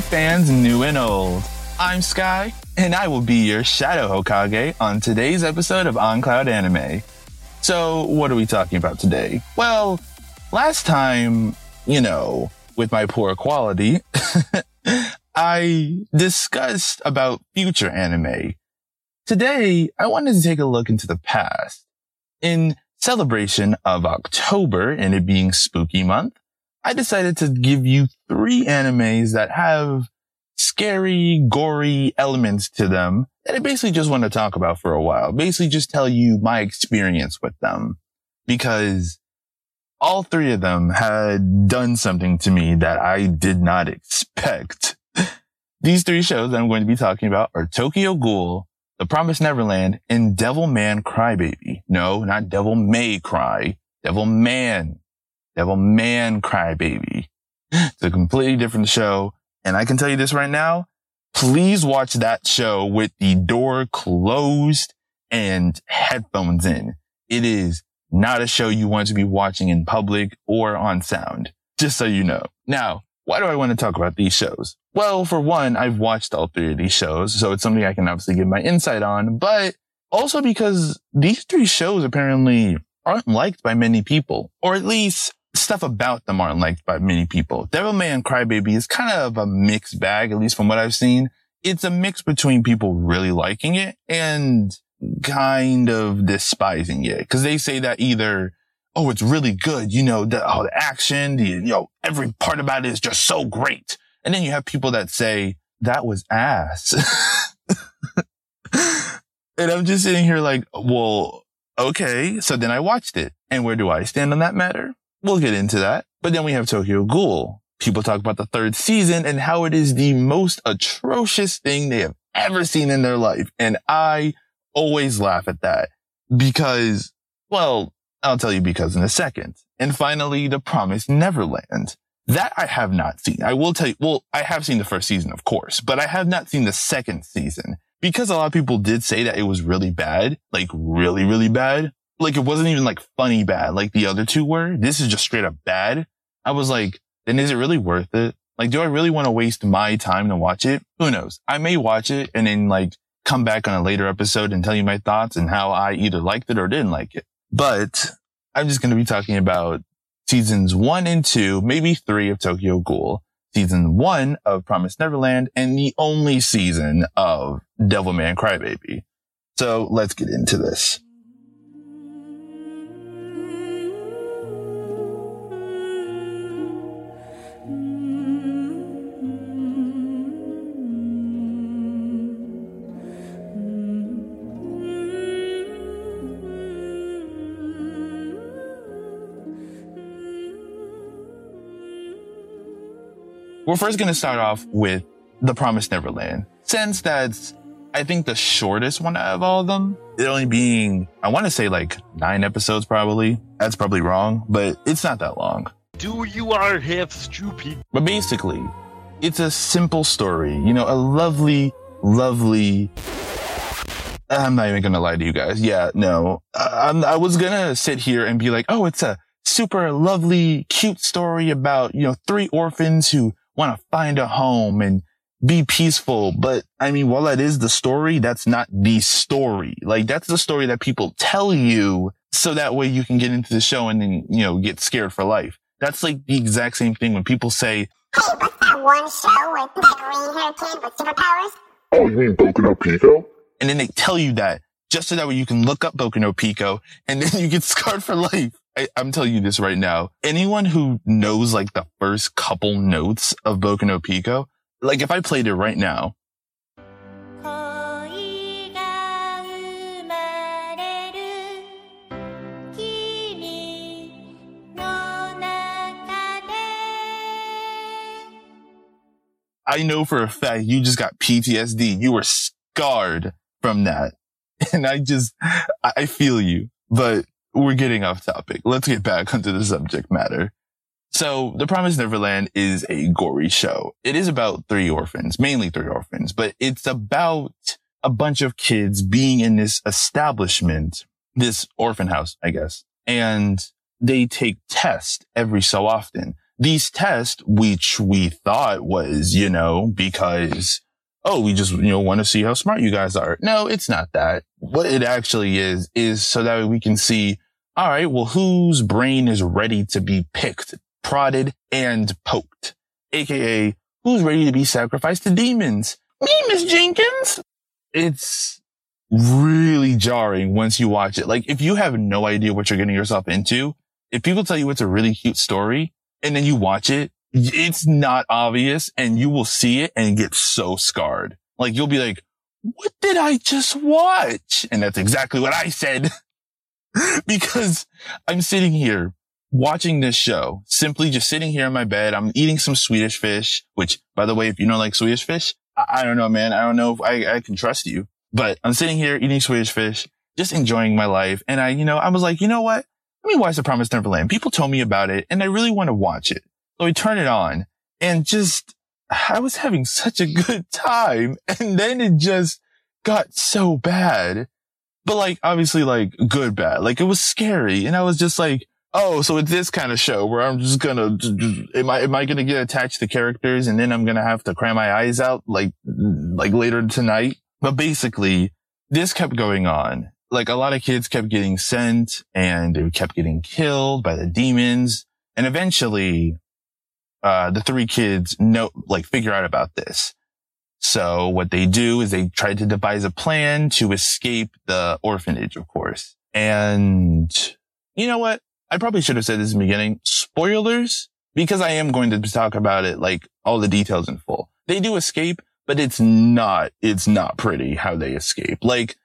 Fans, new and old. I'm Sky, and I will be your Shadow Hokage on today's episode of On Cloud Anime. So, what are we talking about today? Well, last time, you know, with my poor quality, I discussed about future anime. Today, I wanted to take a look into the past. In celebration of October and it being spooky month, I decided to give you three animes that have scary, gory elements to them that I basically just want to talk about for a while. Basically just tell you my experience with them because all three of them had done something to me that I did not expect. These three shows that I'm going to be talking about are Tokyo Ghoul, The Promised Neverland, and Devil Man Crybaby. No, not Devil May Cry. Devil Man Devil Man Crybaby. It's a completely different show. And I can tell you this right now. Please watch that show with the door closed and headphones in. It is not a show you want to be watching in public or on sound. Just so you know. Now, why do I want to talk about these shows? Well, for one, I've watched all three of these shows, so it's something I can obviously give my insight on, but also because these three shows apparently aren't liked by many people, or at least stuff about them aren't liked by many people. Devil May Devilman Crybaby is kind of a mixed bag, at least from what I've seen. It's a mix between people really liking it and kind of despising it. Cause they say that either, oh, it's really good. You know, the, oh, the action, the, you know, every part about it is just so great. And then you have people that say that was ass. and I'm just sitting here like, well, okay. So then I watched it. And where do I stand on that matter? We'll get into that. But then we have Tokyo Ghoul. People talk about the third season and how it is the most atrocious thing they have ever seen in their life. And I always laugh at that because, well, I'll tell you because in a second. And finally, The Promised Neverland. That I have not seen. I will tell you, well, I have seen the first season, of course, but I have not seen the second season because a lot of people did say that it was really bad, like really, really bad like it wasn't even like funny bad like the other two were. This is just straight up bad. I was like, then is it really worth it? Like, do I really want to waste my time to watch it? Who knows? I may watch it and then like come back on a later episode and tell you my thoughts and how I either liked it or didn't like it. But I'm just going to be talking about seasons one and two, maybe three of Tokyo Ghoul, season one of Promised Neverland, and the only season of Devilman Crybaby. So let's get into this. We're first going to start off with The Promised Neverland. Since that's, I think, the shortest one out of all of them. It only being, I want to say like nine episodes probably. That's probably wrong, but it's not that long. Do you are half stupid? But basically, it's a simple story. You know, a lovely, lovely. Ah, I'm not even gonna lie to you guys. Yeah, no. I, I was gonna sit here and be like, oh, it's a super lovely, cute story about, you know, three orphans who want to find a home and be peaceful. But I mean, while that is the story, that's not the story. Like that's the story that people tell you so that way you can get into the show and then, you know, get scared for life. That's like the exact same thing when people say, Hey, what's that one show with that green hair kid with superpowers? Oh, you mean Boku no Pico? And then they tell you that just so that way you can look up Boku no Pico and then you get scarred for life. I, am telling you this right now. Anyone who knows like the first couple notes of Boku no Pico, like if I played it right now, I know for a fact you just got PTSD. You were scarred from that. And I just, I feel you, but we're getting off topic. Let's get back onto the subject matter. So The Promised Neverland is a gory show. It is about three orphans, mainly three orphans, but it's about a bunch of kids being in this establishment, this orphan house, I guess. And they take tests every so often. these tests, which we thought was, you know, because, oh, we just, you know, want to see how smart you guys are. No, it's not that. What it actually is, is so that we can see, all right, well, whose brain is ready to be picked, prodded and poked, aka who's ready to be sacrificed to demons? Me, Miss Jenkins. It's really jarring once you watch it. Like if you have no idea what you're getting yourself into, if people tell you it's a really cute story and then you watch it, it's not obvious and you will see it and get so scarred. Like you'll be like, what did I just watch? And that's exactly what I said because I'm sitting here watching this show, simply just sitting here in my bed. I'm eating some Swedish fish, which by the way, if you don't like Swedish fish, I, I don't know, man. I don't know if I, I can trust you, but I'm sitting here eating Swedish fish, just enjoying my life. And I, you know, I was like, you know what? Let me watch The Promised Neverland. People told me about it and I really want to watch it. So I turn it on and just, I was having such a good time. And then it just got so bad. But like, obviously like good bad. Like it was scary. And I was just like, oh, so it's this kind of show where I'm just gonna, am I, am I gonna get attached to characters and then I'm gonna have to cry my eyes out like, like later tonight? But basically, this kept going on like a lot of kids kept getting sent and they kept getting killed by the demons. And eventually, uh, the three kids know, like figure out about this. So what they do is they try to devise a plan to escape the orphanage, of course. And you know what? I probably should have said this in the beginning. Spoilers, because I am going to talk about it, like all the details in full. They do escape, but it's not, it's not pretty how they escape. Like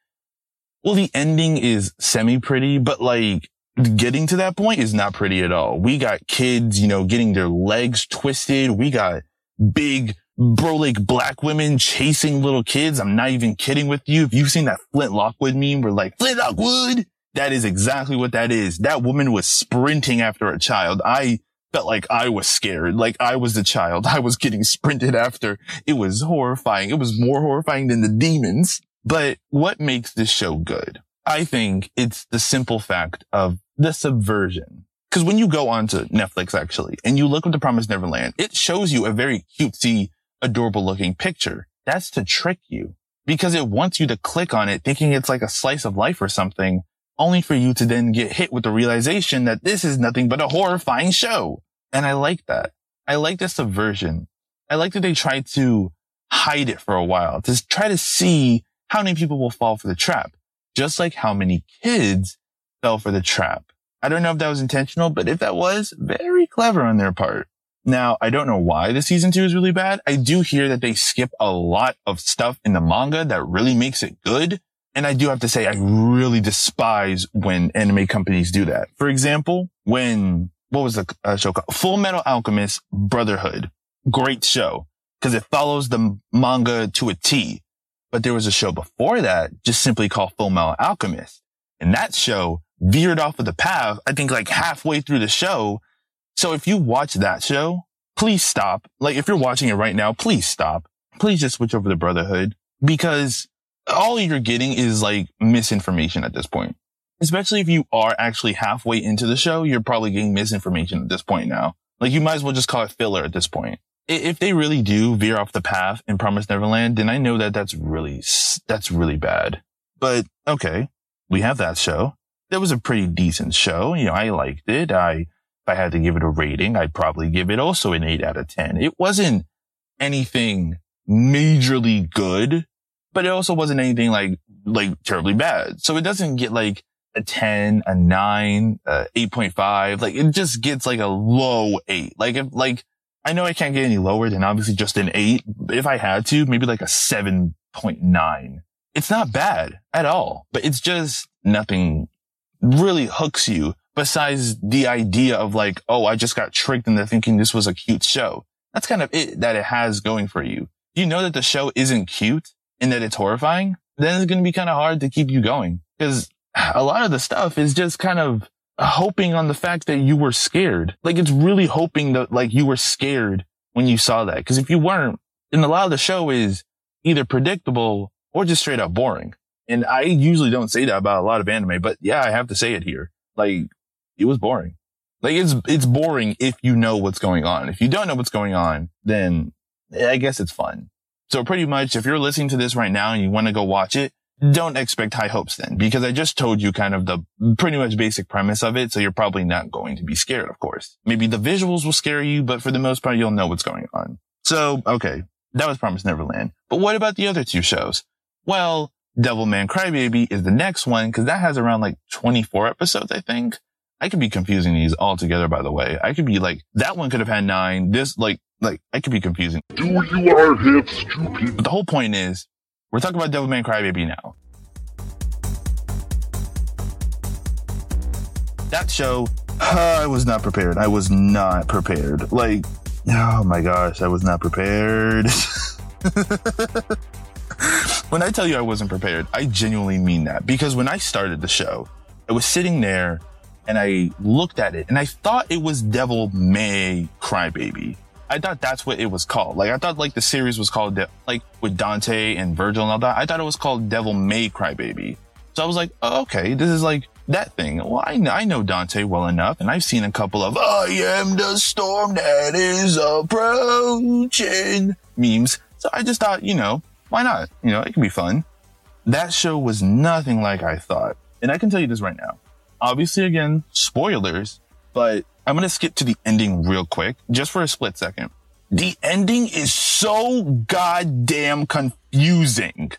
well, the ending is semi pretty, but like getting to that point is not pretty at all. We got kids, you know, getting their legs twisted. We got big bro like black women chasing little kids. I'm not even kidding with you. If you've seen that Flint Lockwood meme, we're like, Flint Lockwood. That is exactly what that is. That woman was sprinting after a child. I felt like I was scared. Like I was the child. I was getting sprinted after. It was horrifying. It was more horrifying than the demons. But what makes this show good? I think it's the simple fact of the subversion. Cause when you go onto Netflix actually and you look at The Promised Neverland, it shows you a very cutesy, adorable looking picture. That's to trick you because it wants you to click on it thinking it's like a slice of life or something only for you to then get hit with the realization that this is nothing but a horrifying show. And I like that. I like the subversion. I like that they try to hide it for a while to try to see how many people will fall for the trap? Just like how many kids fell for the trap. I don't know if that was intentional, but if that was, very clever on their part. Now, I don't know why the season two is really bad. I do hear that they skip a lot of stuff in the manga that really makes it good. And I do have to say, I really despise when anime companies do that. For example, when, what was the uh, show called? Full Metal Alchemist Brotherhood. Great show because it follows the manga to a T. But there was a show before that just simply called Full Metal Alchemist. And that show veered off of the path, I think like halfway through the show. So if you watch that show, please stop. Like if you're watching it right now, please stop. Please just switch over to Brotherhood because all you're getting is like misinformation at this point. Especially if you are actually halfway into the show, you're probably getting misinformation at this point now. Like you might as well just call it filler at this point if they really do veer off the path in Promise Neverland, then I know that that's really, that's really bad. But okay, we have that show. That was a pretty decent show. You know, I liked it. I, if I had to give it a rating, I'd probably give it also an eight out of 10. It wasn't anything majorly good, but it also wasn't anything like, like terribly bad. So it doesn't get like a 10, a 9, uh, 8.5. Like it just gets like a low 8. Like if like I know I can't get any lower than obviously just an eight. If I had to, maybe like a 7.9. It's not bad at all, but it's just nothing really hooks you besides the idea of like, oh, I just got tricked into thinking this was a cute show. That's kind of it that it has going for you. You know that the show isn't cute and that it's horrifying. Then it's going to be kind of hard to keep you going because a lot of the stuff is just kind of hoping on the fact that you were scared. Like it's really hoping that like you were scared when you saw that. Cause if you weren't, then a lot of the show is either predictable or just straight up boring. And I usually don't say that about a lot of anime, but yeah, I have to say it here. Like it was boring. Like it's, it's boring if you know what's going on. If you don't know what's going on, then I guess it's fun. So pretty much if you're listening to this right now and you want to go watch it, don't expect high hopes then because I just told you kind of the pretty much basic premise of it. So you're probably not going to be scared, of course. Maybe the visuals will scare you, but for the most part, you'll know what's going on. So, okay. That was Promise Neverland. But what about the other two shows? Well, Devilman Crybaby is the next one because that has around like 24 episodes, I think. I could be confusing these all together, by the way. I could be like, that one could have had nine. This, like, like, I could be confusing. Do you are stupid? But the whole point is, we're talking about Devilman Crybaby now. That show, I was not prepared. I was not prepared. Like, oh my gosh, I was not prepared. when I tell you I wasn't prepared, I genuinely mean that because when I started the show, I was sitting there and I looked at it and I thought it was Devil May Crybaby. I thought that's what it was called. Like I thought like the series was called De- like with Dante and Virgil and all that. I thought it was called Devil May Crybaby. So I was like, oh, okay, this is like that thing. Well, I I know Dante well enough and I've seen a couple of I am the storm that is approaching memes. So I just thought, you know, why not? You know, it can be fun. That show was nothing like I thought. And I can tell you this right now. Obviously, again, spoilers, but I'm going to skip to the ending real quick, just for a split second. The ending is so goddamn confusing.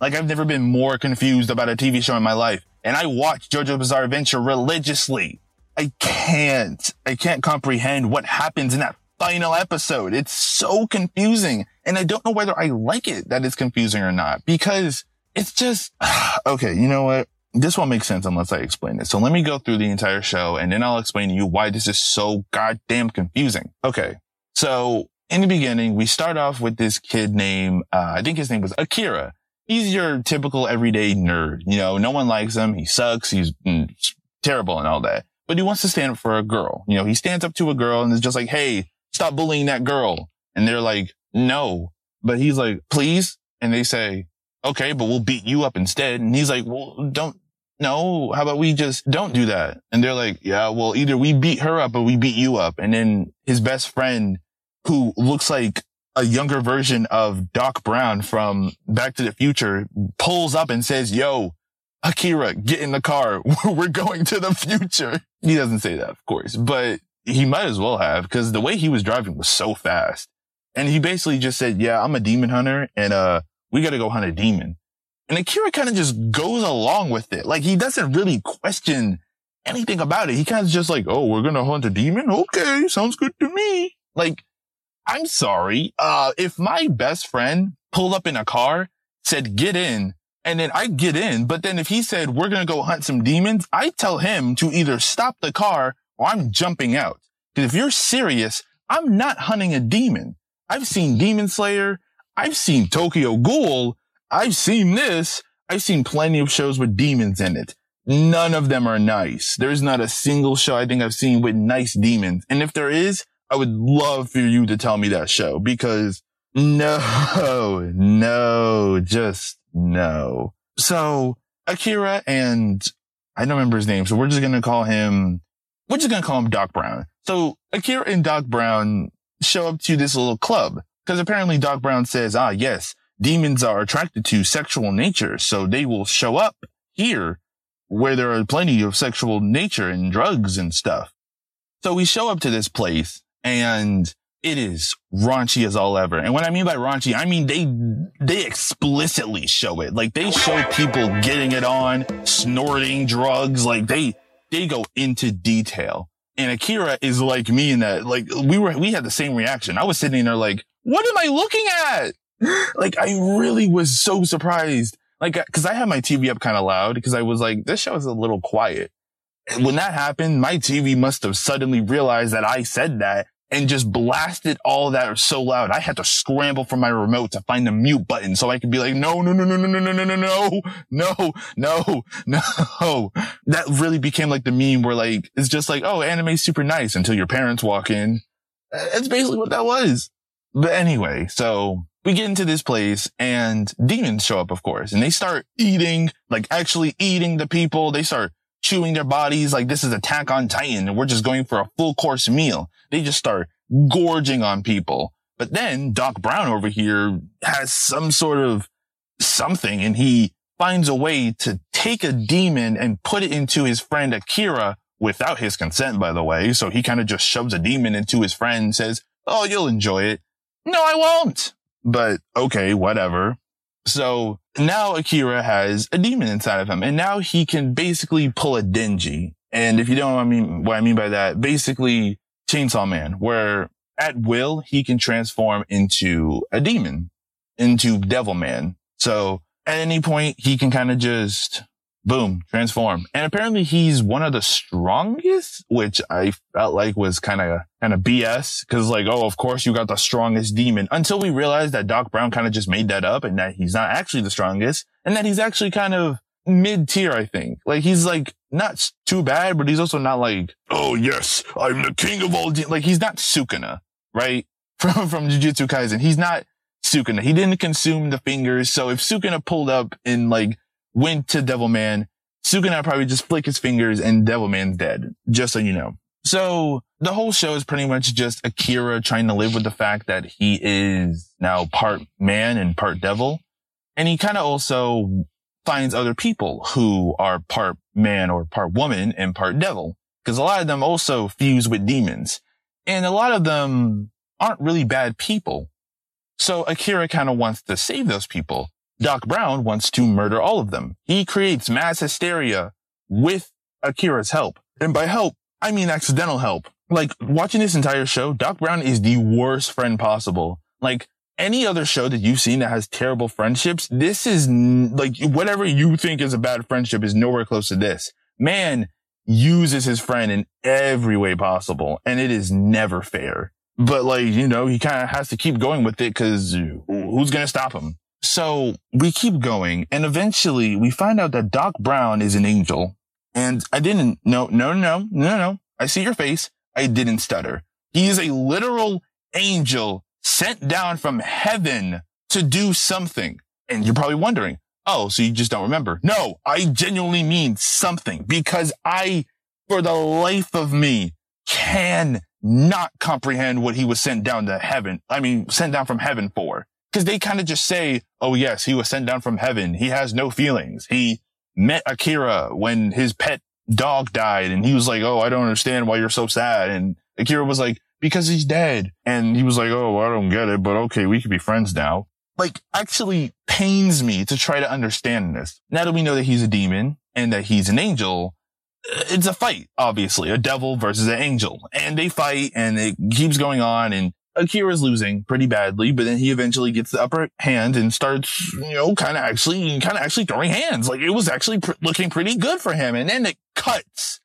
Like I've never been more confused about a TV show in my life. And I watch JoJo Bizarre Adventure religiously. I can't, I can't comprehend what happens in that final episode. It's so confusing. And I don't know whether I like it that it's confusing or not because it's just, okay, you know what? This won't make sense unless I explain it. So let me go through the entire show and then I'll explain to you why this is so goddamn confusing. Okay. So in the beginning, we start off with this kid named, uh, I think his name was Akira. He's your typical everyday nerd. You know, no one likes him. He sucks. He's mm, terrible and all that, but he wants to stand up for a girl. You know, he stands up to a girl and is just like, Hey, stop bullying that girl. And they're like, no, but he's like, please. And they say, okay, but we'll beat you up instead. And he's like, well, don't, no, how about we just don't do that? And they're like, yeah, well, either we beat her up or we beat you up. And then his best friend who looks like a younger version of Doc Brown from Back to the Future pulls up and says, yo, Akira, get in the car. We're going to the future. He doesn't say that, of course, but he might as well have because the way he was driving was so fast. And he basically just said, yeah, I'm a demon hunter and, uh, we got to go hunt a demon. And Akira kind of just goes along with it. Like he doesn't really question anything about it. He kind of just like, oh, we're going to hunt a demon. Okay. Sounds good to me. Like, I'm sorry. Uh, if my best friend pulled up in a car, said, get in, and then I get in, but then if he said, we're going to go hunt some demons, I tell him to either stop the car or I'm jumping out. Because if you're serious, I'm not hunting a demon. I've seen Demon Slayer. I've seen Tokyo Ghoul. I've seen this. I've seen plenty of shows with demons in it. None of them are nice. There's not a single show I think I've seen with nice demons. And if there is, I would love for you to tell me that show because no, no, just no. So Akira and I don't remember his name. So we're just going to call him, we're just going to call him Doc Brown. So Akira and Doc Brown show up to this little club because apparently Doc Brown says, ah, yes, demons are attracted to sexual nature. So they will show up here where there are plenty of sexual nature and drugs and stuff. So we show up to this place and it is raunchy as all ever. And what I mean by raunchy, I mean they, they explicitly show it. Like they show people getting it on, snorting drugs. Like they, they go into detail. And Akira is like me in that, like we were, we had the same reaction. I was sitting there like, what am I looking at? like I really was so surprised. Like, uh, cause I had my TV up kind of loud because I was like, this show is a little quiet. And when that happened, my TV must have suddenly realized that I said that and just blasted all that so loud. I had to scramble for my remote to find the mute button so I could be like, no, no, no, no, no, no, no, no, no, no, no, no, no. That really became like the meme where like, it's just like, oh, anime's super nice until your parents walk in. That's basically what that was. But anyway, so we get into this place and demons show up, of course, and they start eating, like actually eating the people. They start chewing their bodies like this is Attack on Titan and we're just going for a full course meal. They just start gorging on people. But then Doc Brown over here has some sort of something and he finds a way to take a demon and put it into his friend Akira without his consent, by the way. So he kind of just shoves a demon into his friend and says, Oh, you'll enjoy it. No, I won't. But okay, whatever. So now Akira has a demon inside of him and now he can basically pull a Denji. And if you don't know what I mean, what I mean by that, basically Chainsaw Man, where at will he can transform into a demon, into Devil Man. So at any point he can kind of just boom, transform. And apparently he's one of the strongest, which I felt like was kind of, kind of BS. Cause like, oh, of course you got the strongest demon until we realized that Doc Brown kind of just made that up and that he's not actually the strongest and that he's actually kind of mid tier, I think. Like he's like not too bad, but he's also not like, oh yes, I'm the king of all. De-. Like he's not Sukuna, right? From, from Jujutsu Kaisen. He's not Sukuna. He didn't consume the fingers. So if Sukuna pulled up and like went to Devilman, Sukuna probably just flick his fingers and Devilman's dead. Just so you know. So the whole show is pretty much just Akira trying to live with the fact that he is now part man and part devil. And he kind of also finds other people who are part man or part woman and part devil. Cause a lot of them also fuse with demons and a lot of them aren't really bad people. So Akira kind of wants to save those people. Doc Brown wants to murder all of them. He creates mass hysteria with Akira's help. And by help, I mean accidental help. Like watching this entire show, Doc Brown is the worst friend possible. Like any other show that you've seen that has terrible friendships, this is n- like whatever you think is a bad friendship is nowhere close to this. Man uses his friend in every way possible and it is never fair. But like, you know, he kind of has to keep going with it because who's going to stop him? So we keep going and eventually we find out that Doc Brown is an angel. And I didn't, no, no, no, no, no. No. I see your face. I didn't stutter. He is a literal angel sent down from heaven to do something. And you're probably wondering, oh, so you just don't remember. No, I genuinely mean something because I, for the life of me, can not comprehend what he was sent down to heaven. I mean, sent down from heaven for. Cause they kind of just say, oh yes, he was sent down from heaven. He has no feelings. He met Akira when his pet dog died and he was like, oh, I don't understand why you're so sad. And Akira was like, because he's dead. And he was like, oh, I don't get it, but okay, we could be friends now. Like actually pains me to try to understand this. Now that we know that he's a demon and that he's an angel, it's a fight, obviously, a devil versus an angel. And they fight and it keeps going on and Akira's losing pretty badly, but then he eventually gets the upper hand and starts, you know, kind of actually, kind of actually throwing hands. Like it was actually pr- looking pretty good for him. And then it cuts.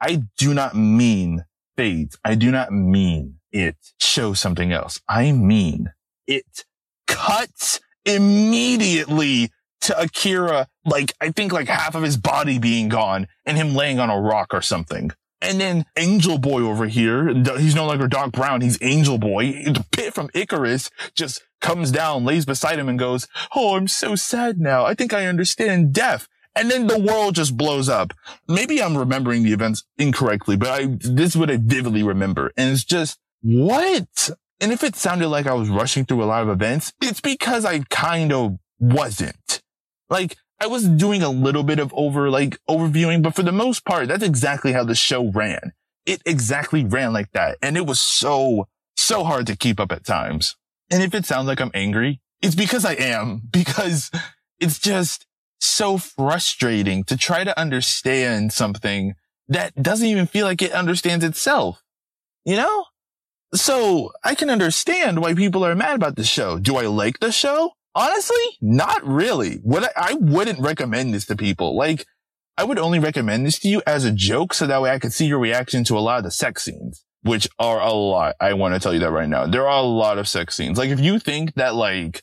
I do not mean fades. I do not mean it shows something else. I mean it cuts immediately to Akira, like I think like half of his body being gone and him laying on a rock or something. And then Angel Boy over here, he's no longer Doc Brown, he's Angel Boy. The pit from Icarus just comes down, lays beside him and goes, Oh, I'm so sad now. I think I understand death. And then the world just blows up. Maybe I'm remembering the events incorrectly, but I, this is what I vividly remember. And it's just, what? And if it sounded like I was rushing through a lot of events, it's because I kind of wasn't. Like, I was doing a little bit of over, like, overviewing, but for the most part, that's exactly how the show ran. It exactly ran like that. And it was so, so hard to keep up at times. And if it sounds like I'm angry, it's because I am, because it's just so frustrating to try to understand something that doesn't even feel like it understands itself. You know? So I can understand why people are mad about the show. Do I like the show? Honestly, not really. Would I, I wouldn't recommend this to people. Like, I would only recommend this to you as a joke so that way I could see your reaction to a lot of the sex scenes, which are a lot. I want to tell you that right now. There are a lot of sex scenes. Like, if you think that like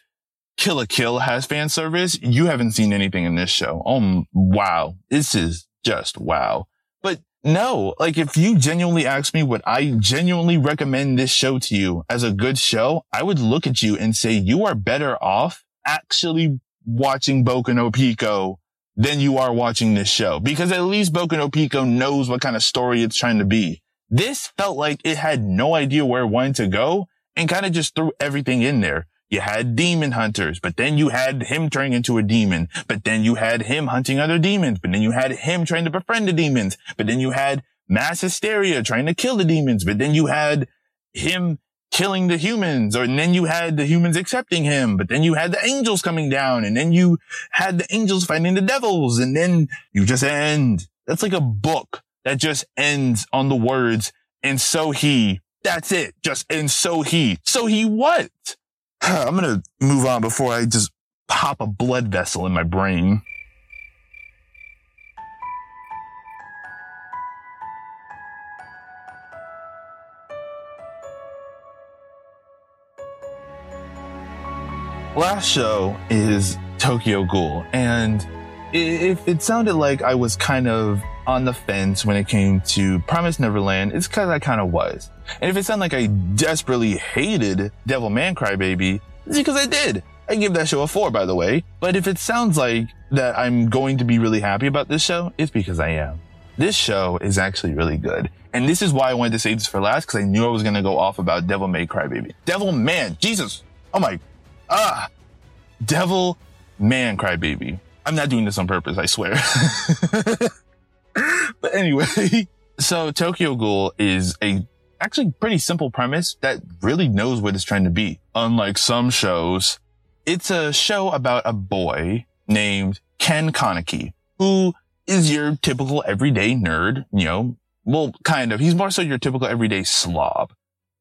Kill la Kill has fan service, you haven't seen anything in this show. Oh, wow. This is just wow. But no, like if you genuinely ask me would I genuinely recommend this show to you as a good show, I would look at you and say you are better off actually watching Boku no Pico than you are watching this show because at least Boku no Pico knows what kind of story it's trying to be. This felt like it had no idea where it wanted to go and kind of just threw everything in there. You had demon hunters, but then you had him turning into a demon, but then you had him hunting other demons, but then you had him trying to befriend the demons, but then you had mass hysteria trying to kill the demons, but then you had him killing the humans, or then you had the humans accepting him, but then you had the angels coming down, and then you had the angels fighting the devils, and then you just end. That's like a book that just ends on the words, and so he. That's it. Just, and so he. So he what? I'm going to move on before I just pop a blood vessel in my brain. Last show is Tokyo Ghoul, and if it sounded like I was kind of on the fence when it came to Promise Neverland, it's because I kind of was. And if it sounded like I desperately hated Devil Man Crybaby, it's because I did. I give that show a four, by the way. But if it sounds like that I'm going to be really happy about this show, it's because I am. This show is actually really good. And this is why I wanted to save this for last, because I knew I was going to go off about Devil May Crybaby. Devil Man, Jesus. Oh my, ah, Devil Man Crybaby. I'm not doing this on purpose, I swear. but anyway, so Tokyo Ghoul is a actually pretty simple premise that really knows what it's trying to be. Unlike some shows, it's a show about a boy named Ken Kaneki, who is your typical everyday nerd, you know, well, kind of. He's more so your typical everyday slob.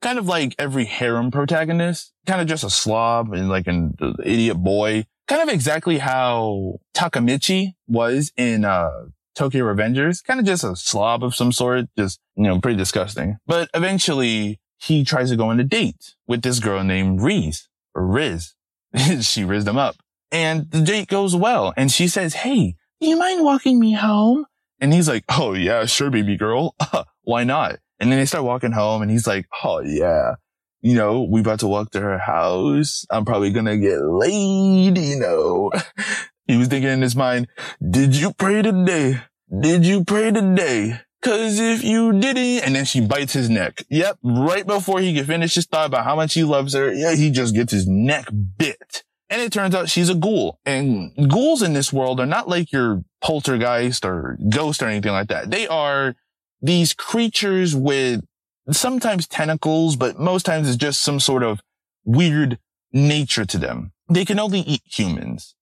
Kind of like every harem protagonist, kind of just a slob and like an idiot boy. Kind of exactly how Takemichi was in, uh, Tokyo Revengers, kind of just a slob of some sort, just, you know, pretty disgusting. But eventually he tries to go on a date with this girl named Riz or Riz. she rizzed him up and the date goes well. And she says, Hey, do you mind walking me home? And he's like, Oh yeah, sure, baby girl. Why not? And then they start walking home and he's like, Oh yeah, you know, we about to walk to her house. I'm probably going to get laid, you know. He was thinking in his mind, did you pray today? Did you pray today? Cause if you didn't, and then she bites his neck. Yep. Right before he can finish his thought about how much he loves her. Yeah, he just gets his neck bit. And it turns out she's a ghoul. And ghouls in this world are not like your poltergeist or ghost or anything like that. They are these creatures with sometimes tentacles, but most times it's just some sort of weird nature to them. They can only eat humans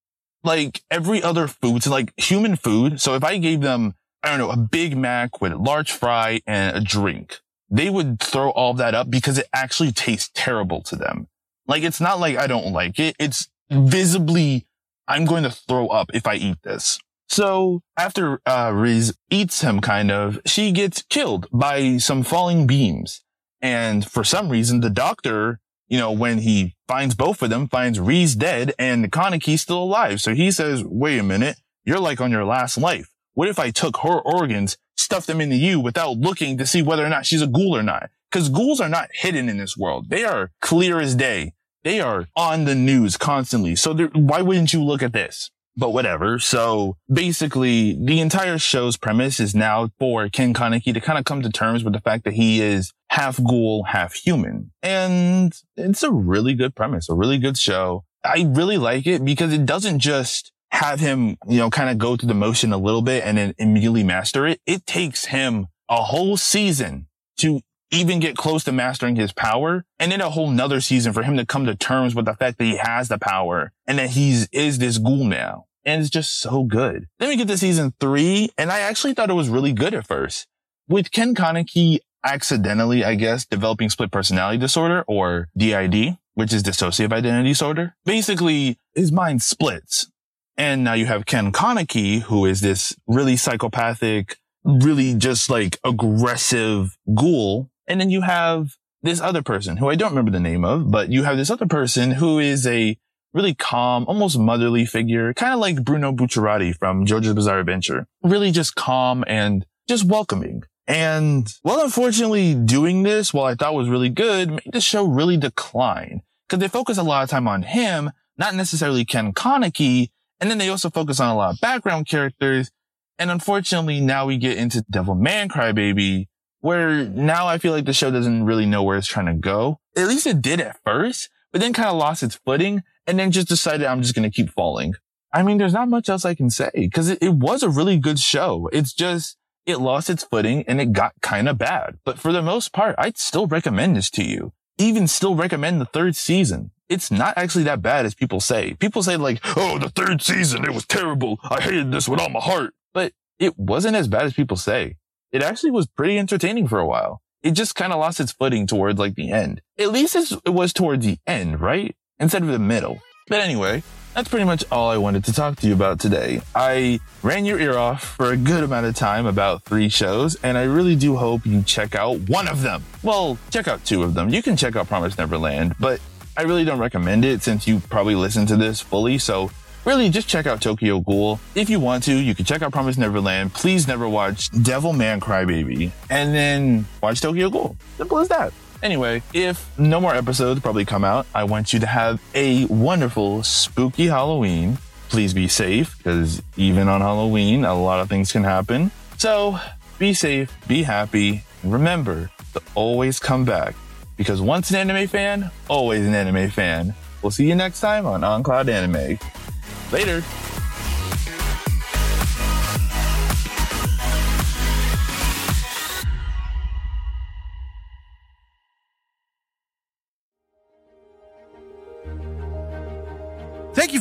like every other food, so like human food. So if I gave them, I don't know, a Big Mac with a large fry and a drink, they would throw all that up because it actually tastes terrible to them. Like it's not like I don't like it. It's visibly, I'm going to throw up if I eat this. So after, uh, Riz eats him kind of, she gets killed by some falling beams. And for some reason, the doctor you know, when he finds both of them, finds Riz dead and Kaneki's still alive. So he says, wait a minute, you're like on your last life. What if I took her organs, stuffed them into you without looking to see whether or not she's a ghoul or not? Because ghouls are not hidden in this world. They are clear as day. They are on the news constantly. So why wouldn't you look at this? but whatever. So basically the entire show's premise is now for Ken Kaneki to kind of come to terms with the fact that he is half ghoul, half human. And it's a really good premise, a really good show. I really like it because it doesn't just have him, you know, kind of go through the motion a little bit and then immediately master it. It takes him a whole season to even get close to mastering his power and then a whole nother season for him to come to terms with the fact that he has the power and that he's is this ghoul now. And it's just so good. Then we get to season three and I actually thought it was really good at first. With Ken Kaneki accidentally, I guess, developing split personality disorder or DID, which is dissociative identity disorder. Basically, his mind splits. And now you have Ken Kaneki, who is this really psychopathic, really just like aggressive ghoul and then you have this other person who I don't remember the name of, but you have this other person who is a really calm, almost motherly figure, kind of like Bruno Bucciarati from JoJo's Bizarre Adventure. Really just calm and just welcoming. And well, unfortunately doing this, while I thought was really good, made the show really decline because they focus a lot of time on him, not necessarily Ken Kaneki. And then they also focus on a lot of background characters. And unfortunately, now we get into Devil Man Crybaby, where now I feel like the show doesn't really know where it's trying to go. At least it did at first, but then kind of lost its footing and then just decided I'm just going to keep falling. I mean, there's not much else I can say because it, it was a really good show. It's just, it lost its footing and it got kind of bad. But for the most part, I'd still recommend this to you. Even still recommend the third season. It's not actually that bad as people say. People say like, oh, the third season, it was terrible. I hated this with all my heart. But it wasn't as bad as people say. It actually was pretty entertaining for a while. It just kind of lost its footing towards like the end. At least it was towards the end, right? Instead of the middle. But anyway, that's pretty much all I wanted to talk to you about today. I ran your ear off for a good amount of time about three shows, and I really do hope you check out one of them. Well, check out two of them. You can check out Promise Neverland, but I really don't recommend it since you probably listened to this fully. So really just check out Tokyo Ghoul. If you want to, you can check out Promise Neverland. Please never watch Devilman Crybaby and then watch Tokyo Ghoul. Simple as that. Anyway, if no more episodes probably come out, I want you to have a wonderful, spooky Halloween. Please be safe because even on Halloween, a lot of things can happen. So be safe, be happy, and remember to always come back because once an anime fan, always an anime fan. We'll see you next time on OnCloud Anime. Later.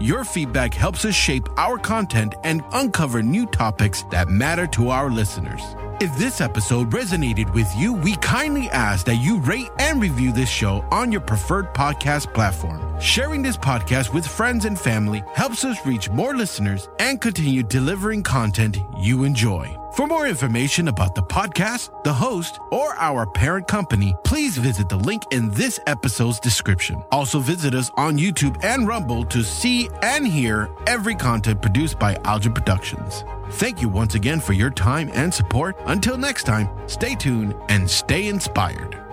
Your feedback helps us shape our content and uncover new topics that matter to our listeners. If this episode resonated with you, we kindly ask that you rate and review this show on your preferred podcast platform. Sharing this podcast with friends and family helps us reach more listeners and continue delivering content you enjoy. For more information about the podcast, the host, or our parent company, please visit the link in this episode's description. Also, visit us on YouTube and Rumble to see and hear every content produced by Algid Productions. Thank you once again for your time and support. Until next time, stay tuned and stay inspired.